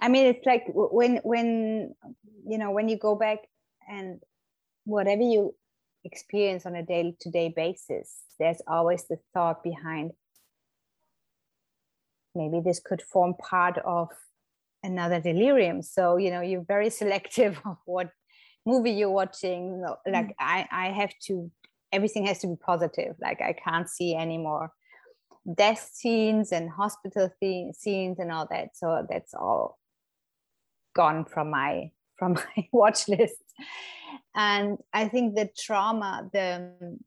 i mean it's like when when you know when you go back and whatever you experience on a day-to-day basis there's always the thought behind maybe this could form part of another delirium so you know you're very selective of what movie you're watching like mm. i i have to everything has to be positive. Like i can't see anymore death scenes and hospital scenes and all that. So that's all gone from my from my watch list. And i think the trauma the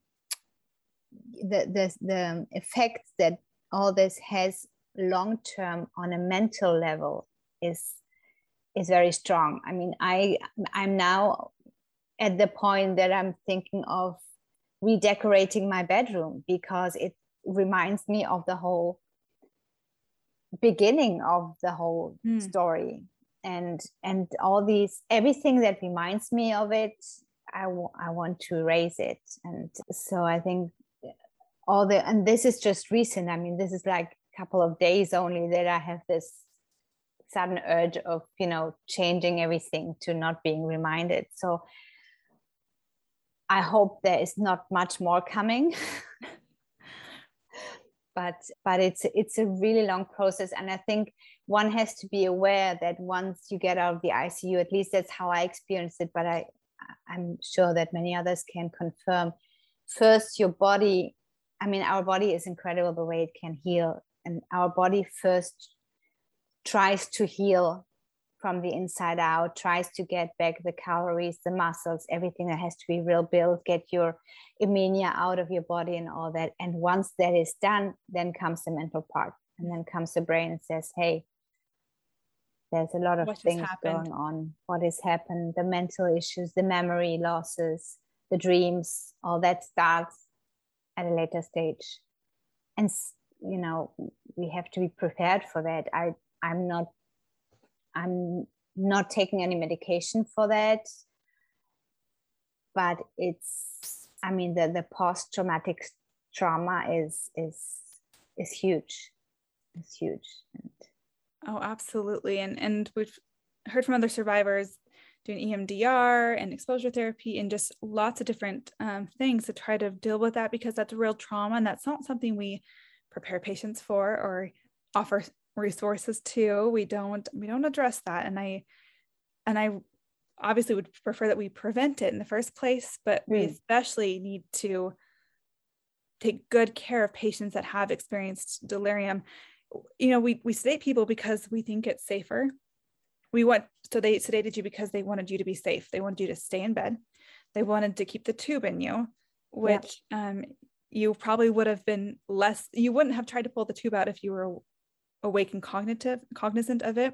the the, the effects that all this has long term on a mental level is is very strong. I mean i i'm now at the point that i'm thinking of redecorating my bedroom because it reminds me of the whole beginning of the whole mm. story. And and all these everything that reminds me of it I, w- I want to erase it. And so i think all the and this is just recent. I mean this is like a couple of days only that i have this sudden urge of you know changing everything to not being reminded. So i hope there is not much more coming. But but it's it's a really long process and i think one has to be aware that once you get out of the icu at least that's how i experienced it but i i'm sure that many others can confirm. First your body i mean our body is incredible the way it can heal and our body first tries to heal from the inside out, tries to get back the calories, the muscles, everything that has to be real built, get your anemia out of your body and all that. And once that is done, then comes the mental part. And then comes the brain and says, hey, there's a lot of what things going on. What has happened, the mental issues, the memory losses, the dreams, all that starts at a later stage. And, you know, we have to be prepared for that. I, I'm not I'm not taking any medication for that. But it's, I mean, the, the post traumatic trauma is is is huge. It's huge. And, oh, absolutely. And and we've heard from other survivors doing EMDR and exposure therapy and just lots of different um, things to try to deal with that because that's real trauma and that's not something we prepare patients for or offer resources too. We don't we don't address that. And i and i obviously would prefer that we prevent it in the first place but mm. we especially need to take good care of patients that have experienced delirium. You know we we sedate people because we think it's safer. We want so they sedated you because they wanted you to be safe. They wanted you to stay in bed. They wanted to keep the tube in you which yeah. um you probably would have been less you wouldn't have tried to pull the tube out if you were awake and cognitive cognizant of it.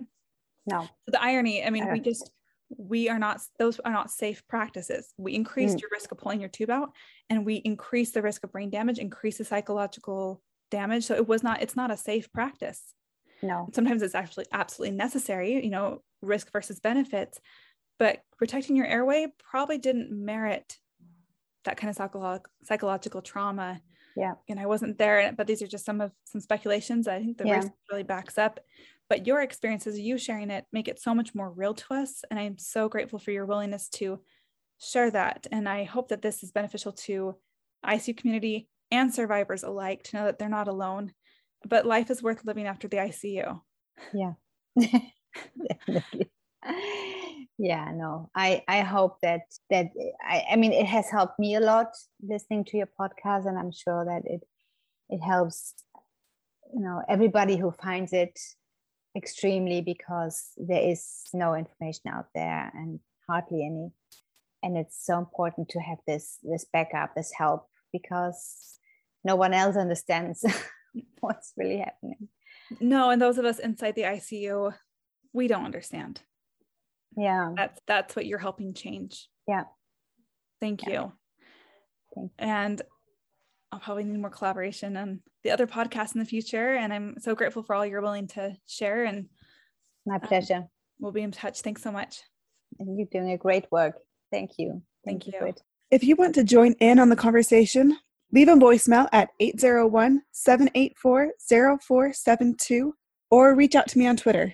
No. So the irony i mean I we just we are not those are not safe practices. We increase mm. your risk of pulling your tube out and we increase the risk of brain damage increase the psychological damage. So it was not it's not a safe practice. No. Sometimes it's actually absolutely necessary you know risk versus benefits but protecting your airway probably didn't merit that kind of psycholo- psychological trauma yeah. and i wasn't there but these are just some of some speculations i think the yeah. really backs up. But your experiences you sharing it make it so much more real to us and i'm so grateful for your willingness to share that. And i hope that this is beneficial to icu community and survivors alike to know that they're not alone but life is worth living after the icu yeah yeah no i i hope that that I, I mean it has helped me a lot listening to your podcast and i'm sure that it it helps you know everybody who finds it extremely because there is no information out there and hardly any. And it's so important to have this this backup this help because no one else understands what's really happening. No and those of us inside the icu we don't understand yeah that's that's what you're helping change yeah thank yeah. you Thank and I'll probably need more collaboration on the other podcasts in the future. And I'm so grateful for all you're willing to share. And my um, pleasure. Um, we'll be in touch. Thanks so much. And you're doing a great work. Thank you. Thank, Thank you. you. If you want to join in on the conversation, leave a voicemail at 801 784 0472 or reach out to me on Twitter.